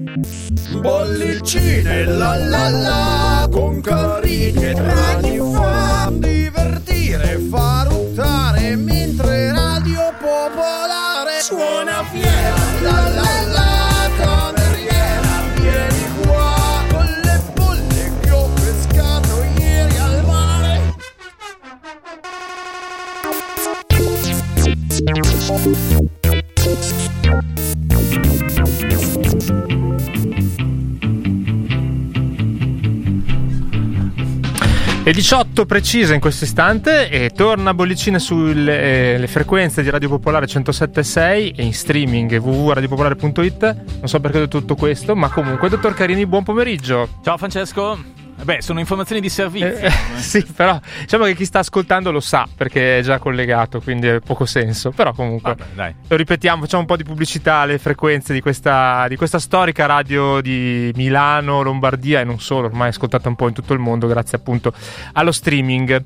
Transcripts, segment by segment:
Bollicine la la la con carini e trani fa divertire, fa ruttare mentre Radio Popolare suona fiera la la la cameriera vieni Le 18 precise in questo istante e torna bollicine sulle eh, frequenze di Radio Popolare 107.6 e in streaming www.radiopopolare.it. Non so perché ho detto tutto questo, ma comunque, dottor Carini, buon pomeriggio. Ciao Francesco. Beh, sono informazioni di servizio. Eh, sì, però diciamo che chi sta ascoltando lo sa perché è già collegato, quindi ha poco senso. Però comunque Vabbè, lo ripetiamo, facciamo un po' di pubblicità alle frequenze di questa, di questa storica radio di Milano, Lombardia e non solo, ormai è ascoltata un po' in tutto il mondo grazie appunto allo streaming.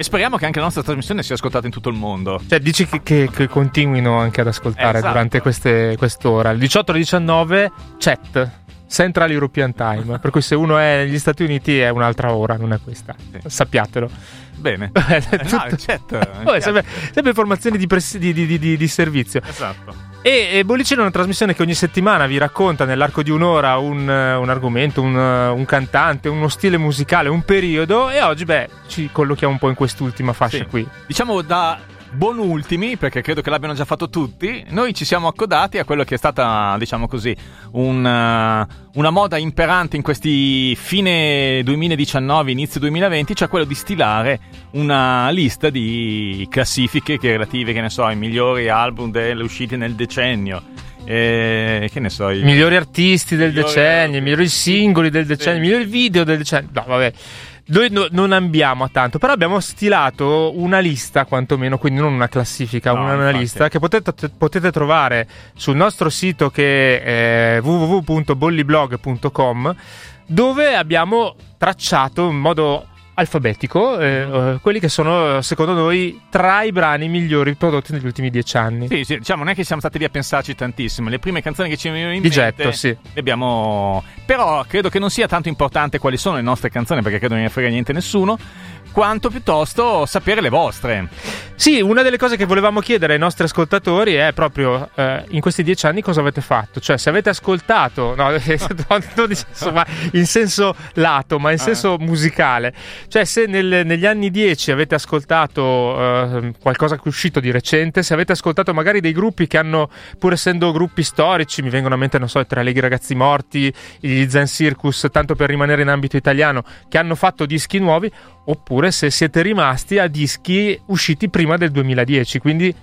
E speriamo che anche la nostra trasmissione sia ascoltata in tutto il mondo. Cioè, dici che, che- che continuino anche ad ascoltare Esatto. durante queste, quest'ora. Il 18 alle 19 chat. Central European Time, per cui se uno è negli Stati Uniti è un'altra ora, non è questa. Sì. Sappiatelo. Bene. Eh, no, tutto- chat, mi Vabbè, sempre, sempre informazioni di, press- di- di- di- servizio. Esatto. E, e Bollicino è una trasmissione che ogni settimana vi racconta nell'arco di un'ora un, un argomento, un, un cantante, uno stile musicale, un periodo. E oggi, beh, ci collochiamo un po' in quest'ultima fascia Sì. qui. Diciamo da buon ultimi, perché credo che l'abbiano già fatto tutti, noi ci siamo accodati a quello che è stata, diciamo così, un, eh, una moda imperante in questi fine 2019, inizio 2020, cioè quello di stilare una lista di classifiche che relative, che ne so, ai migliori album delle uscite nel decennio. E, che ne so, i- migliori artisti del Migliori- decennio, i migliori singoli del decennio, Sì. i migliori video del decennio. No, vabbè. Noi no- non ambiamo a tanto, però abbiamo stilato una lista, quantomeno, quindi non una classifica, No, una, una lista che potete, potete trovare sul nostro sito che è www.bolliblog.com, dove abbiamo tracciato in modo alfabetico eh, eh, quelli che sono, secondo noi, tra i brani migliori prodotti negli ultimi dieci anni. Sì, sì, diciamo, non è che siamo stati lì a pensarci tantissimo. Le prime canzoni che ci venivano in Di mente getto, sì. le abbiamo. Però credo che non sia tanto importante quali sono le nostre canzoni, perché credo non ne frega niente nessuno. Quanto piuttosto sapere le vostre. Sì, una delle cose che volevamo chiedere ai nostri ascoltatori è proprio eh, in questi dieci anni cosa avete fatto. Cioè, se avete ascoltato, no, non in senso, ma in senso lato, ma in senso musicale. Cioè, se nel- negli anni dieci avete ascoltato eh, qualcosa che è uscito di recente, se avete ascoltato magari dei gruppi che hanno, pur essendo gruppi storici, mi vengono a mente, non so, i Tre Leghi Ragazzi Morti, gli Zen Circus, tanto per rimanere in ambito italiano, che hanno fatto dischi nuovi, oppure se siete rimasti a dischi usciti prima del 2010, quindi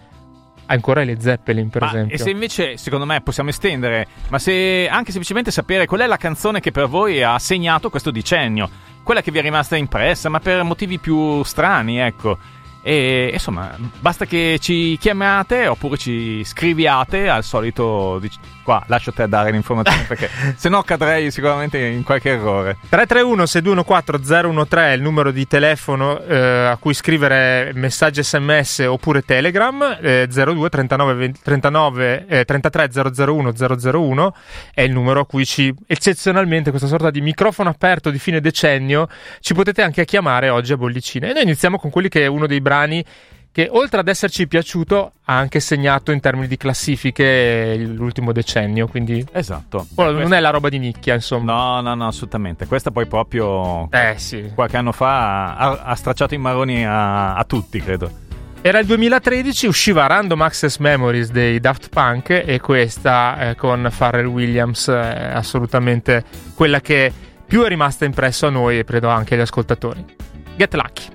ancora le Zeppelin, per Ma- esempio. e se invece, secondo me, possiamo estendere, ma se anche semplicemente sapere qual è la canzone che per voi ha segnato questo decennio, quella che vi è rimasta impressa, ma per motivi più strani, ecco. E insomma, basta che ci chiamiate oppure ci scriviate al solito. Qua lascio te dare l'informazione perché se no cadrei sicuramente in qualche errore. 331 6214 013 è il numero di telefono eh, a cui scrivere messaggi sms oppure telegram eh, 02 39, 20 39 eh, 33 001 001 è il numero a cui ci eccezionalmente questa sorta di microfono aperto di fine decennio ci potete anche chiamare oggi a bollicine e noi iniziamo con quelli che è uno dei brani che oltre ad esserci piaciuto ha anche segnato in termini di classifiche l'ultimo decennio quindi Esatto. oh, non è la roba di nicchia insomma No, no, no, assolutamente. Questa poi proprio eh sì qualche anno fa ha, ha stracciato i maroni a, a tutti, credo. Era il 2013, usciva Random Access Memories dei Daft Punk e questa eh, con Pharrell Williams è assolutamente quella che più è rimasta impresso a noi e credo anche agli ascoltatori. Get Lucky.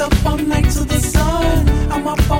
Up all night to the sun. I'm up present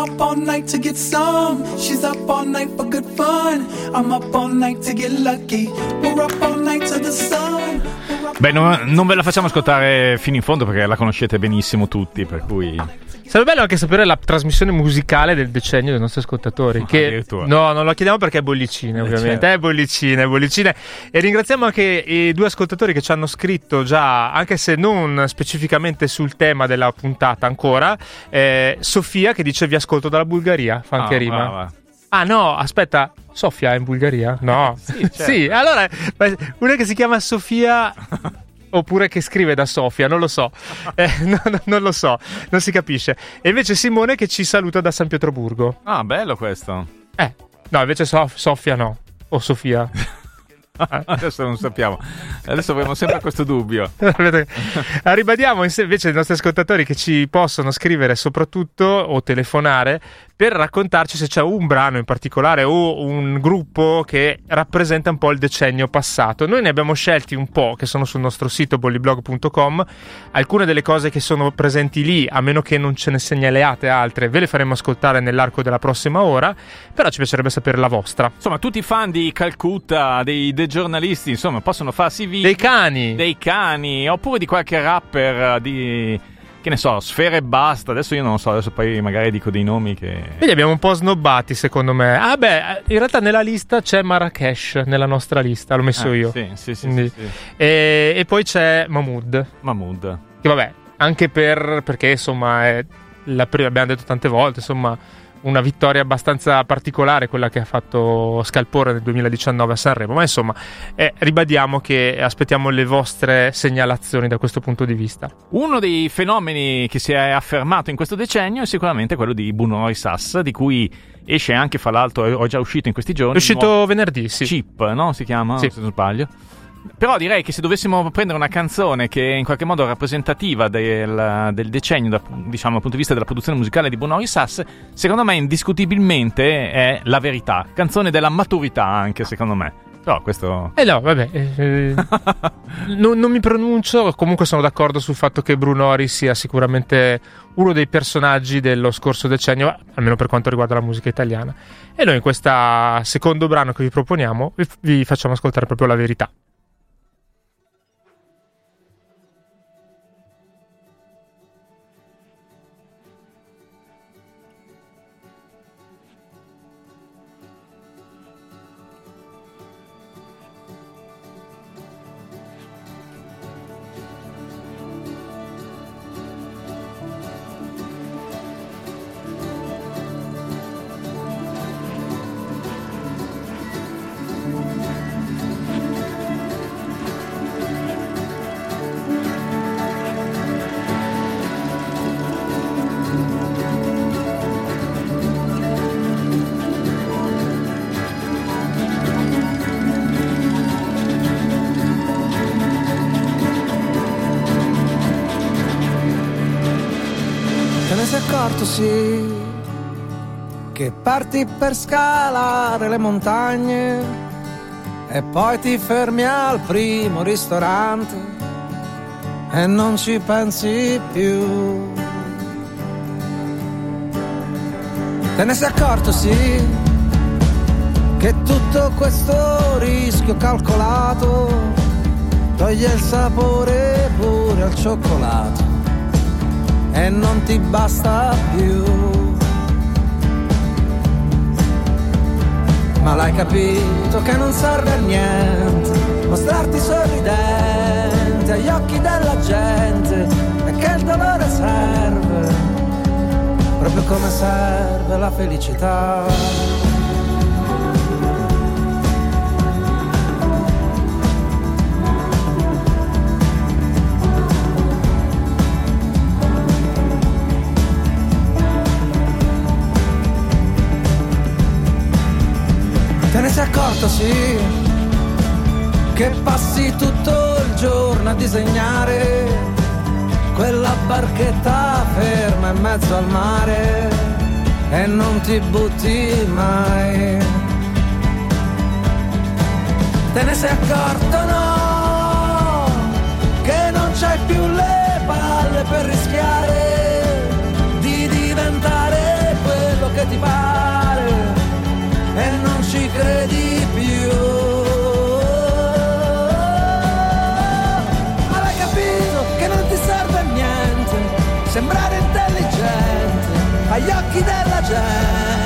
Up all night to get some. She's up all night for good fun. I'm up all night to get lucky. We're up all night to the sun. Beh, no- non ve la facciamo ascoltare fino in fondo perché la conoscete benissimo tutti, per cui... Sarebbe bello anche sapere la trasmissione musicale del decennio dei nostri ascoltatori. Ma Che, no, non lo chiediamo perché è bollicine, ovviamente. certo. È bollicine, è bollicine. E ringraziamo anche i due ascoltatori che ci hanno scritto già, anche se non specificamente sul tema della puntata ancora. Eh, Sofia che dice vi ascolto dalla Bulgaria, fa anche Ah, rima. brava. Ah no, aspetta, Sofia è in Bulgaria? No. Sì, certo. Sì, allora, una che si chiama Sofia oppure che scrive da Sofia, non lo so. Eh, no, no, non lo so, non si capisce. E invece Simone che ci saluta da San Pietroburgo. Ah, bello questo. Eh, no, invece Sof- Sofia no. O Sofia. Adesso non sappiamo. Adesso avremo sempre questo dubbio. Ah, Ribadiamo invece ai nostri ascoltatori che ci possono scrivere soprattutto o telefonare per raccontarci se c'è un brano in particolare o un gruppo che rappresenta un po' il decennio passato. Noi ne abbiamo scelti un po' che sono sul nostro sito bolliblog.com. Alcune delle cose che sono presenti lì, a meno che non ce ne segnaliate altre, ve le faremo ascoltare nell'arco della prossima ora. Però ci piacerebbe sapere la vostra. Insomma, tutti i fan di Calcutta, dei, dei giornalisti, insomma, possono farsi video. Dei cani! dei cani, oppure di qualche rapper eh, di. Che ne so, Sfere e basta. Adesso io non lo so, adesso poi magari dico dei nomi che. Quindi abbiamo un po' snobbati, secondo me. Ah, beh, in realtà nella lista c'è Marrakesh, nella nostra lista, l'ho messo Ah, io. Sì, sì, sì. Sì, sì. E, e poi c'è Mahmood, Mahmood. che vabbè, anche per, perché insomma è la prima, abbiamo detto tante volte, insomma, una vittoria abbastanza particolare quella che ha fatto Scalpore nel 2019 a Sanremo, ma insomma, eh, ribadiamo che aspettiamo le vostre segnalazioni da questo punto di vista. Uno dei fenomeni che si è affermato in questo decennio è sicuramente quello di Bunori Sass, di cui esce anche, fra l'altro, è già uscito in questi giorni. È uscito venerdì, sì. Chip, no? Si chiama, Sì. se non sbaglio. Però direi che se dovessimo prendere una canzone che è in qualche modo rappresentativa del, del decennio, da- diciamo dal punto di vista della produzione musicale di Bonori Sass, secondo me indiscutibilmente è La Verità, canzone della maturità anche secondo me. Però questo... Eh no, vabbè, eh, eh, non, non mi pronuncio, comunque sono d'accordo sul fatto che Brunori sia sicuramente uno dei personaggi dello scorso decennio, almeno per quanto riguarda la musica italiana. E noi in questo secondo brano che vi proponiamo vi, vi facciamo ascoltare proprio la verità. Ne sei accorto, sì, che parti per scalare le montagne e poi ti fermi al primo ristorante e non ci pensi più. Te ne sei accorto, sì, che tutto questo rischio calcolato toglie il sapore pure al cioccolato e non ti basta più. Ma l'hai capito che non serve a niente mostrarti sorridente agli occhi della gente e che il dolore serve proprio come serve la felicità. Te ne sei accorto, sì, che passi tutto il giorno a disegnare quella barchetta ferma in mezzo al mare e non ti butti mai. Te ne sei accorto, no, che non c'hai più le palle per rischiare di diventare quello che ti pare e non ci credi più. Ma l'hai capito che non ti serve a niente sembrare intelligente agli occhi della gente,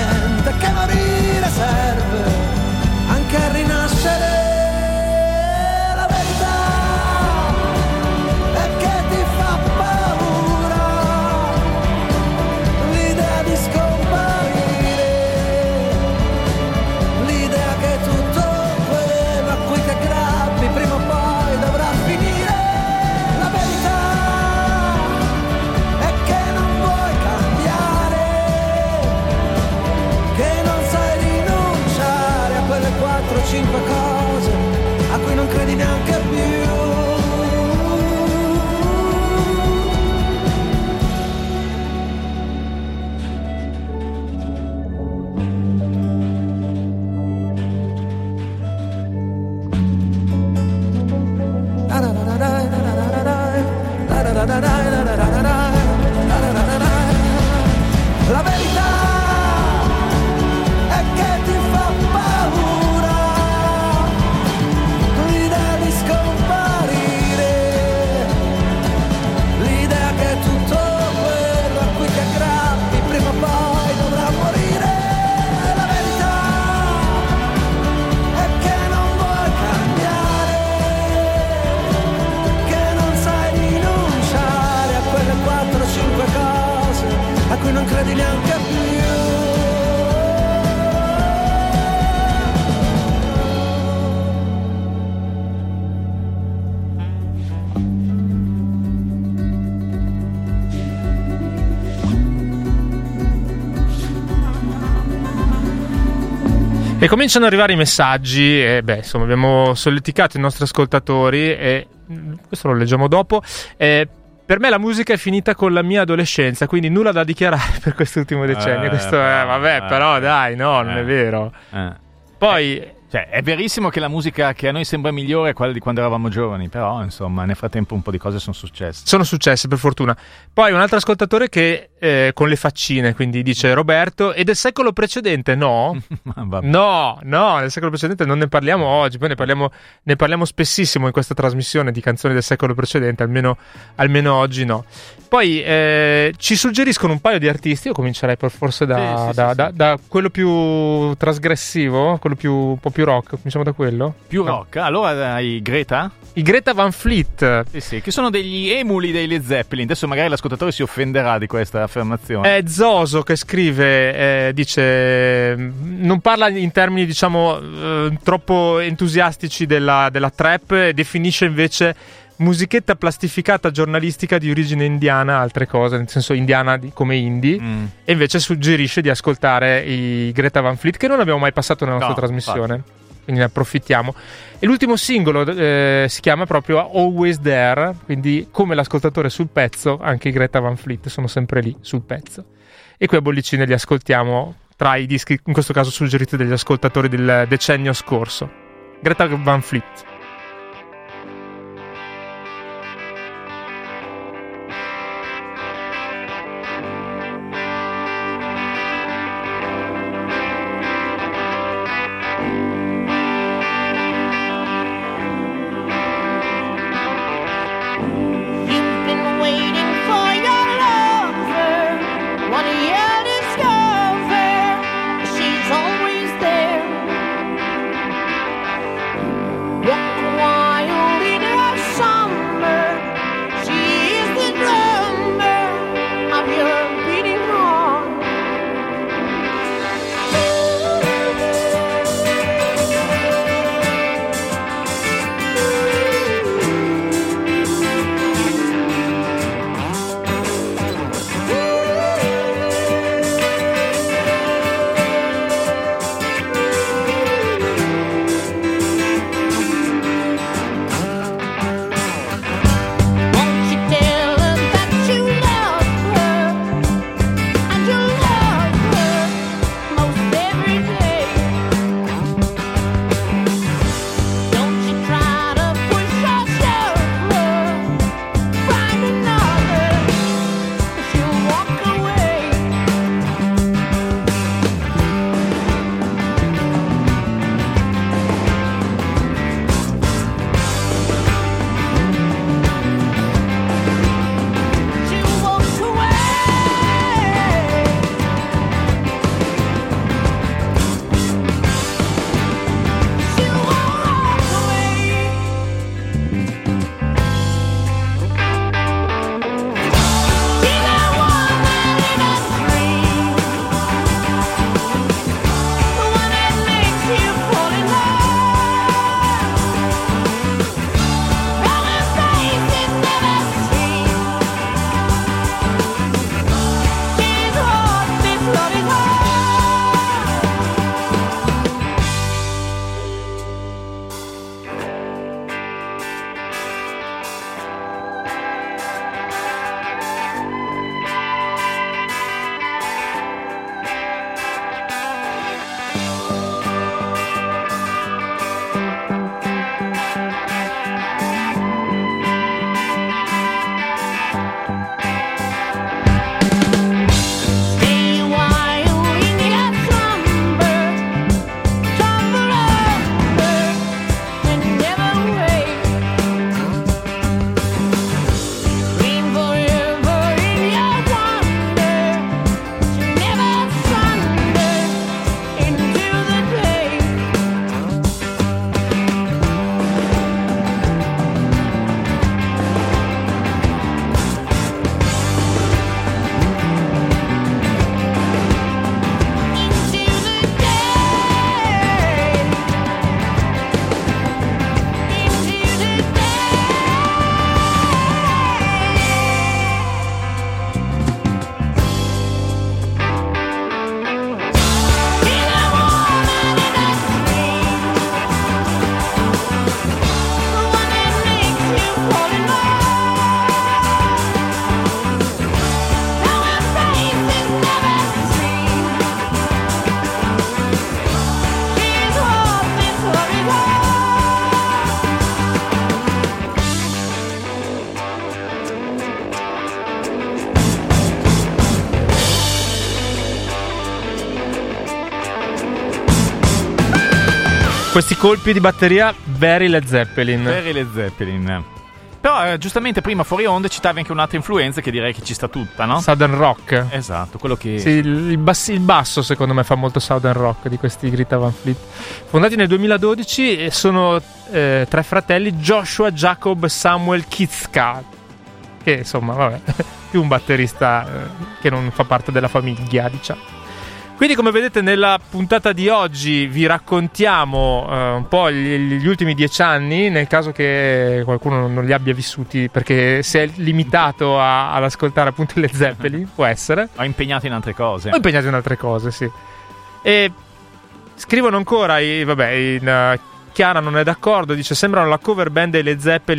E cominciano ad arrivare i messaggi e beh, insomma, abbiamo solleticato i nostri ascoltatori e questo lo leggiamo dopo. Eh, per me la musica è finita con la mia adolescenza, quindi nulla da dichiarare per quest'ultimo decennio. Eh, questo è, eh, vabbè, eh, però dai, no, non eh. è vero. Eh. Poi Cioè, è verissimo che la musica che a noi sembra migliore è quella di quando eravamo giovani, però insomma, nel frattempo un po' di cose sono successe. sono successe per fortuna. Poi un altro ascoltatore che eh, con le faccine, quindi dice Roberto, e del secolo precedente no? Vabbè. No, no, nel secolo precedente non ne parliamo oggi, poi ne parliamo, ne parliamo spessissimo in questa trasmissione di canzoni del secolo precedente, almeno, almeno oggi no. Poi eh, ci suggeriscono un paio di artisti, io comincerei forse da, Sì, sì, da- sì, da- da quello più trasgressivo, quello più, un po' più rock, cominciamo da quello. Più No. rock. Allora hai Greta? I Greta Van Fleet. Sì, sì, che sono degli emuli dei Led Zeppelin. Adesso magari l'ascoltatore si offenderà di questa affermazione. È Zoso che scrive, eh, dice, non parla in termini diciamo eh, troppo entusiastici della, della trap, e definisce invece musichetta plastificata giornalistica di origine indiana, altre cose, nel senso indiana di- come indie, Mm. e invece suggerisce di ascoltare i Greta Van Fleet che non abbiamo mai passato nella nostra No, trasmissione. Quindi ne approfittiamo. E l'ultimo singolo eh, si chiama proprio Always There, quindi come l'ascoltatore sul pezzo, anche Greta Van Fleet sono sempre lì sul pezzo. E qui a Bollicine li ascoltiamo tra i dischi, in questo caso suggeriti dagli ascoltatori del decennio scorso. Greta Van Fleet. Questi colpi di batteria, very Led Zeppelin. Per i Led Zeppelin. Però eh, giustamente prima fuori onde citavi anche un'altra influenza che direi che ci sta tutta, no? Southern Rock. esatto, quello che... Sì, il, bassi- il basso secondo me fa molto Southern Rock di questi Greta Van Fleet. Fondati nel 2012 e sono eh, tre fratelli Joshua, Jacob, Samuel Kitska. Che insomma, vabbè, più un batterista eh, che non fa parte della famiglia, diciamo. Quindi, come vedete, nella puntata di oggi vi raccontiamo eh, un po' gli, gli ultimi dieci anni, nel caso che qualcuno non li abbia vissuti, perché se è limitato a- ad ascoltare appunto le Zeppelin, può essere. Ho impegnato in altre cose. Ho impegnato in altre cose, sì. E scrivono ancora, i- vabbè, in, eh, Chiara non è d'accordo, dice sembrano la cover band delle Zeppelin